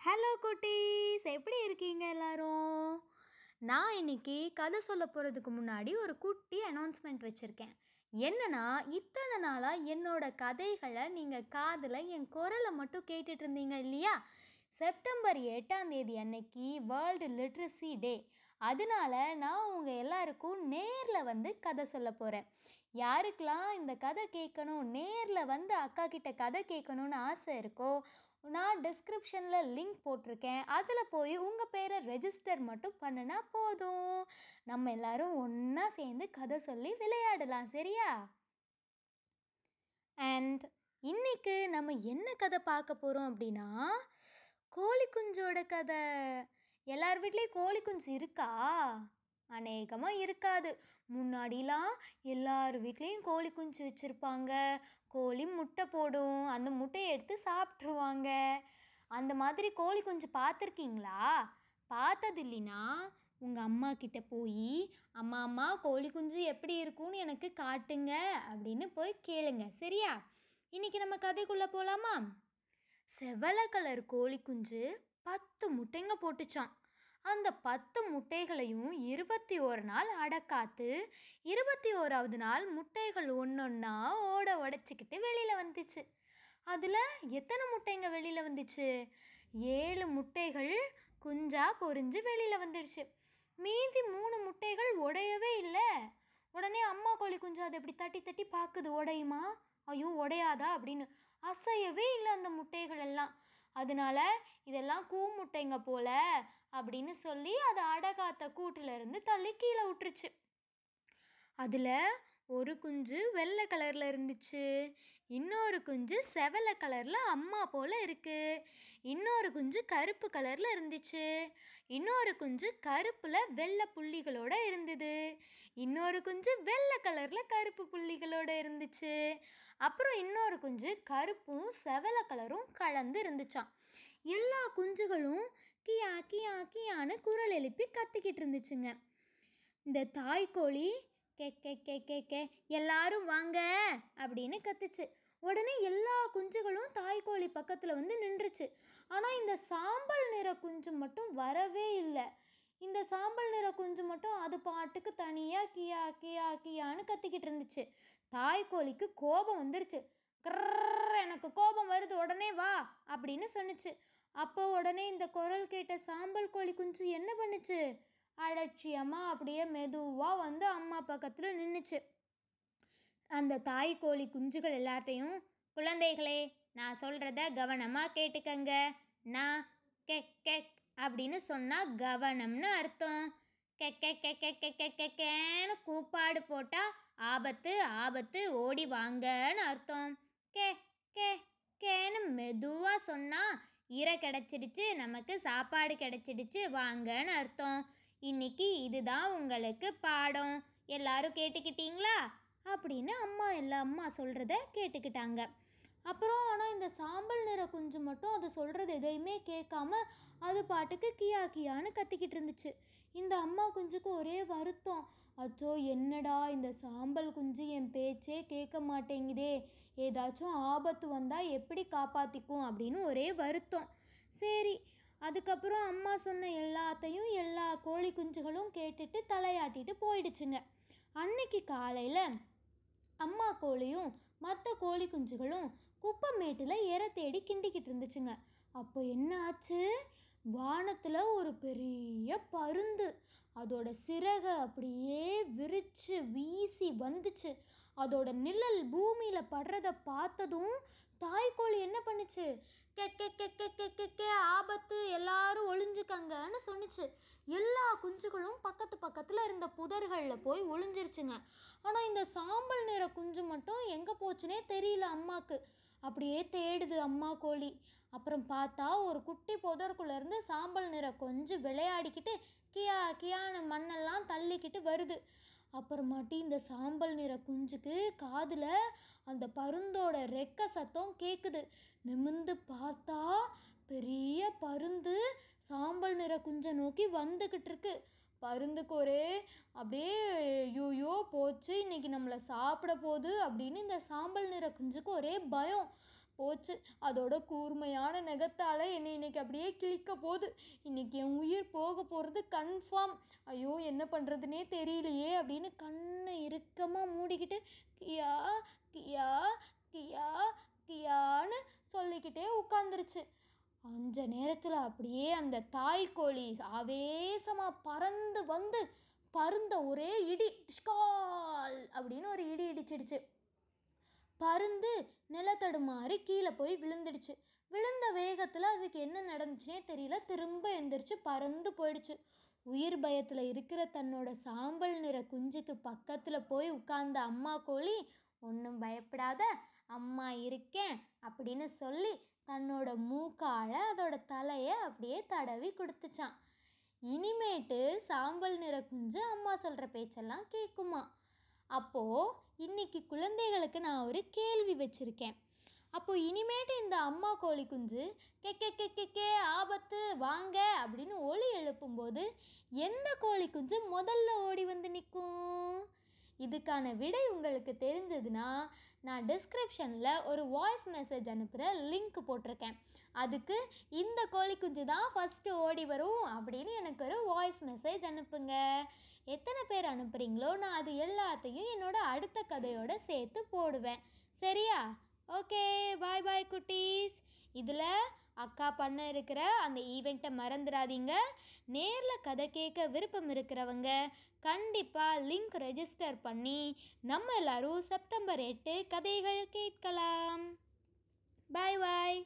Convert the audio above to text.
Hello குட்டீஸ் எப்படி இருக்கீங்க எல்லாரும்? நான் இன்னைக்கு கதை சொல்ல போகிறதுக்கு முன்னாடி ஒரு குட்டி அனௌன்ஸ்மெண்ட் வச்சுருக்கேன். என்னன்னா இத்தனை நாளாக என்னோட கதைகளை நீங்கள் காதில் என் குரலை மட்டும் கேட்டுட்டு இருந்தீங்க இல்லையா? செப்டம்பர் எட்டாம் தேதி அன்னைக்கு வேர்ல்டு லிட்ரஸி டே அதனால நான் உங்கள் எல்லாருக்கும் நேரில் வந்து கதை சொல்ல போகிறேன் யாருக்கெல்லாம் இந்த கதை கேட்கணும் நேரில் வந்து அக்கா கிட்ட கதை கேட்கணுன்னு ஆசை இருக்கோ நான் டிஸ்கிரிப்ஷனில் லிங்க் போட்டிருக்கேன். அதில் போய் உங்கள் பேரை ரெஜிஸ்டர் மட்டும் பண்ணுனா போதும். நம்ம எல்லாரும் ஒன்றா சேர்ந்து கதை சொல்லி விளையாடலாம் சரியா? அண்ட் இன்னைக்கு நம்ம என்ன கதை பார்க்க போகிறோம் அப்படின்னா கோழி குஞ்சோட கதை. எல்லார் வீட்லேயும் கோழி குஞ்சு இருக்கா? அநேகமாக இருக்காது. முன்னாடிலாம் எல்லார் வீட்லேயும் கோழி குஞ்சு வச்சுருப்பாங்க. கோழி முட்டை போடும். அந்த முட்டையை எடுத்து சாப்பிட்ருவாங்க அந்த மாதிரி கோழி குஞ்சு பார்த்துருக்கீங்களா? பார்த்தது இல்லைனா உங்கள் அம்மா கிட்ட போய் அம்மா அம்மா கோழி குஞ்சு எப்படி இருக்கும்னு எனக்கு காட்டுங்க அப்படின்னு போய் கேளுங்க. சரியா? இன்னைக்கு நம்ம கதைக்குள்ளே போகலாமா செவ்வளை கலர் கோழி குஞ்சு பத்து முட்டைங்க போட்டுச்சான் அந்த பத்து முட்டைகளையும் இருபத்தி ஒரு நாள் அடக்காத்து இருபத்தி ஓராவது நாள் முட்டைகள் ஒன்றொன்னா ஓட உடச்சிக்கிட்டு வெளியில் வந்துச்சு. அதில் எத்தனை முட்டைங்க வெளியில் வந்துச்சு? ஏழு முட்டைகள் குஞ்சாக பொரிஞ்சு வெளியில் வந்துடுச்சு. மீதி மூணு முட்டைகள் உடையவே இல்லை. உடனே அம்மா கோழி குஞ்சு அதை இப்படி தட்டி தட்டி பார்க்குது உடையுமா? ஐயோ உடையாதா? அப்படின்னு. அசையவே இல்லை அந்த முட்டைகள் எல்லாம். அதனால இதெல்லாம் கூ முட்டைங்க போல அப்படின்னு சொல்லி அதை அடகாத்த கூட்டிலேருந்து தள்ளி கீழே விட்டுருச்சு. அதில் ஒரு குஞ்சு வெள்ளை கலரில் இருந்துச்சு. இன்னொரு குஞ்சு செவலை கலரில் அம்மா போல் இருக்குது இன்னொரு குஞ்சு கருப்பு கலரில் இருந்துச்சு. இன்னொரு குஞ்சு கருப்பில் வெள்ளை புள்ளிகளோடு இருந்தது. இன்னொரு குஞ்சு வெள்ளை கலரில் கருப்பு புள்ளிகளோடு இருந்துச்சு. அப்புறம் இன்னொரு குஞ்சு கருப்பும் செவலை கலரும் கலந்து இருந்துச்சாம். எல்லா குஞ்சுகளும் கியா கியா கியான்னு குரல் எழுப்பி கத்திக்கிட்டு இருந்துச்சுங்க. இந்த தாய்க்கோழி கே கே கே கே கே எல்லாரும் வாங்க அப்படின்னு கத்துச்சு. உடனே எல்லா குஞ்சுகளும் தாய்க்கோழி பக்கத்தில் வந்து நின்றுச்சு. ஆனால் இந்த சாம்பல் நிற குஞ்சு மட்டும் வரவே இல்லை. இந்த சாம்பல் நிற குஞ்சு மட்டும் அது பாட்டுக்கு தனியாக கியா கியா கியான்னு கத்திக்கிட்டு இருந்துச்சு. தாய்க்கோழிக்கு கோபம் வந்துருச்சு. கிரர் எனக்கு கோபம் வருது உடனே வா அப்படின்னு சொன்னுச்சு. அப்போ உடனே இந்த குரல் கேட்ட சாம்பல் கோழி குஞ்சு என்ன பண்ணுச்சு? அலட்சியமாக அப்படியே மெதுவாக வந்து அம்மா பக்கத்தில் நின்றுச்சு அந்த தாய் கோழி குஞ்சுகள் எல்லார்ட்டையும் குழந்தைகளே நான் சொல்கிறத கவனமாக கேட்டுக்கங்க. நான் கெ கெக் அப்படின்னு சொன்னால் கவனம்னு அர்த்தம். கெ கெ கெ கெ கெ கூப்பாடு போட்டால் ஆபத்து ஆபத்து ஓடி வாங்கன்னு அர்த்தம். கே கே கேன்னு மெதுவாக சொன்னால் ஈரை கிடச்சிடுச்சு நமக்கு சாப்பாடு கிடச்சிடுச்சு வாங்கன்னு அர்த்தம். இன்னைக்கு இதுதான் உங்களுக்கு பாடம். எல்லாரும் கேட்டுக்கிட்டீங்களா? அப்படின்னு அம்மா எல்லா அம்மா சொல்கிறத கேட்டுக்கிட்டாங்க. அப்புறம் ஆனால் இந்த சாம்பல் நிற குஞ்சு மட்டும் அது சொல்கிறது எதையுமே கேட்காம அது பாட்டுக்கு கியா கியான்னு கத்திக்கிட்டு இருந்துச்சு. இந்த அம்மா குஞ்சுக்கு ஒரே வருத்தம். அச்சோ என்னடா இந்த சாம்பல் குஞ்சு என் பேச்சே கேட்க மாட்டேங்குதே. ஏதாச்சும் ஆபத்து வந்தால் எப்படி காப்பாற்றிக்கும் அப்படின்னு ஒரே வருத்தம். சரி அதுக்கப்புறம் அம்மா சொன்ன எல்லாத்தையும் எல்லா கோழி குஞ்சுகளும் கேட்டுட்டு தலையாட்டிட்டு போயிடுச்சுங்க. அன்னைக்கு காலையில் அம்மா கோழியும் மற்ற கோழி குஞ்சுகளும் குப்பமேட்டில் இற தேடி கிண்டிக்கிட்டு இருந்துச்சுங்க. அப்போ என்ன ஆச்சு? வானத்தில் ஒரு பெரிய பருந்து. அதோட சிறகை அப்படியே விரித்து வீசி வந்துச்சு. அதோட நிழல் பூமியில் படுறத பார்த்ததும் தாய்க்கோழி என்ன பண்ணுச்சு? கெ கெ கெ கெ கெ கெ கே ஆபத்து எல்லாரும் ஒளிஞ்சுக்கங்கன்னு சொன்னுச்சு. எல்லா குஞ்சுகளும் பக்கத்து பக்கத்தில் இருந்த புதர்களில் போய் ஒளிஞ்சிருச்சுங்க. ஆனால் இந்த சாம்பல் நிற குஞ்சு மட்டும் எங்கே போச்சுனே தெரியல அம்மாவுக்கு அப்படியே தேடுது அம்மா கோழி. அப்புறம் பார்த்தா ஒரு குட்டி புதற்குள்ளேருந்து சாம்பல் நிற கொஞ்சம் விளையாடிக்கிட்டு கியா கியான்னு மண்ணெல்லாம் தள்ளிக்கிட்டு வருது. அப்புறமாட்டி இந்த சாம்பல் நிற குஞ்சுக்கு காதில் அந்த பருந்தோட ரெக்க சத்தம் கேட்குது நிமிந்து பார்த்தா பெரிய பருந்து சாம்பல் நிற குஞ்சை நோக்கி வந்துக்கிட்டு இருக்கு பருந்துக்கு ஒரே அப்படியே ஐயோயோ போச்சு. இன்னைக்கு நம்மளை சாப்பிட போகுது அப்படின்னு இந்த சாம்பல் நிற குஞ்சுக்கு ஒரே பயம். போச்சு. அதோட கூர்மையான நெகத்தால் என்னை இன்னைக்கு அப்படியே கிழிக்க போகுது. இன்னைக்கு என் உயிர் போக போகிறது கன்ஃபார்ம் ஐயோ என்ன பண்ணுறதுனே தெரியலையே அப்படின்னு கண்ணை இறுக்கமாக மூடிக்கிட்டு கியா கியா கியா கியான்னு சொல்லிக்கிட்டே உட்காந்துருச்சு அஞ்ச நேரத்தில் அப்படியே அந்த தாய்க்கோழி ஆவேசமாக பறந்து வந்து பருந்த ஒரே இடி டிஷ்கால் அப்படின்னு ஒரு இடி இடிச்சிடுச்சு. பருந்து நிலத்தடுமாறி கீழே போய் விழுந்துடுச்சு. விழுந்த வேகத்தில் அதுக்கு என்ன நடந்துச்சுனே தெரியல. திரும்ப எந்திரிச்சு பறந்து போயிடுச்சு. உயிர் பயத்தில் இருக்கிற தன்னோட சாம்பல் நிற குஞ்சுக்கு பக்கத்தில் போய் உட்கார்ந்த அம்மா கோழி ஒன்றும் பயப்படாத அம்மா இருக்கேன் அப்படின்னு சொல்லி தன்னோட மூக்கால அதோட தலையை அப்படியே தடவி கொடுத்துச்சான் இனிமேட்டு சாம்பல் நிற குஞ்சு அம்மா சொல்கிற பேச்செல்லாம் கேட்குமா அப்போது இன்னைக்கு குழந்தைகளுக்கு நான் ஒரு கேள்வி வச்சுருக்கேன். அப்போது இனிமேட்டு இந்த அம்மா கோழி குஞ்சு கே கே கே கே கே ஆபத்து வாங்க அப்படின்னு ஒளி எழுப்பும்போது எந்த கோழி குஞ்சு முதல்ல ஓடி வந்து நிற்கும் இதுக்கான விடை உங்களுக்கு தெரிஞ்சதுன்னா நான் டிஸ்கிரிப்ஷனில் ஒரு வாய்ஸ் மெசேஜ் அனுப்புகிற லிங்க் போட்டிருக்கேன். அதுக்கு இந்த கோழி குஞ்சு தான் ஃபஸ்ட்டு ஓடி வரும் அப்படின்னு எனக்கு ஒரு வாய்ஸ் மெசேஜ் அனுப்புங்க. எத்தனை பேர் அனுப்புகிறீங்களோ நான் அது எல்லாத்தையும் என்னோட அடுத்த கதையோட சேர்த்து போடுவேன். சரியா? ஓகே பாய் பாய் குட்டீஸ். இதில் அக்கா பண்ண இருக்கிற அந்த ஈவெண்ட்டை மறந்துடாதீங்க. நேரில் கதை கேட்க விருப்பம் இருக்கிறவங்க கண்டிப்பாக லிங்க் ரெஜிஸ்டர் பண்ணி நம்ம எல்லாரும் செப்டம்பர் எட்டு கதைகள் கேட்கலாம். பாய் பாய்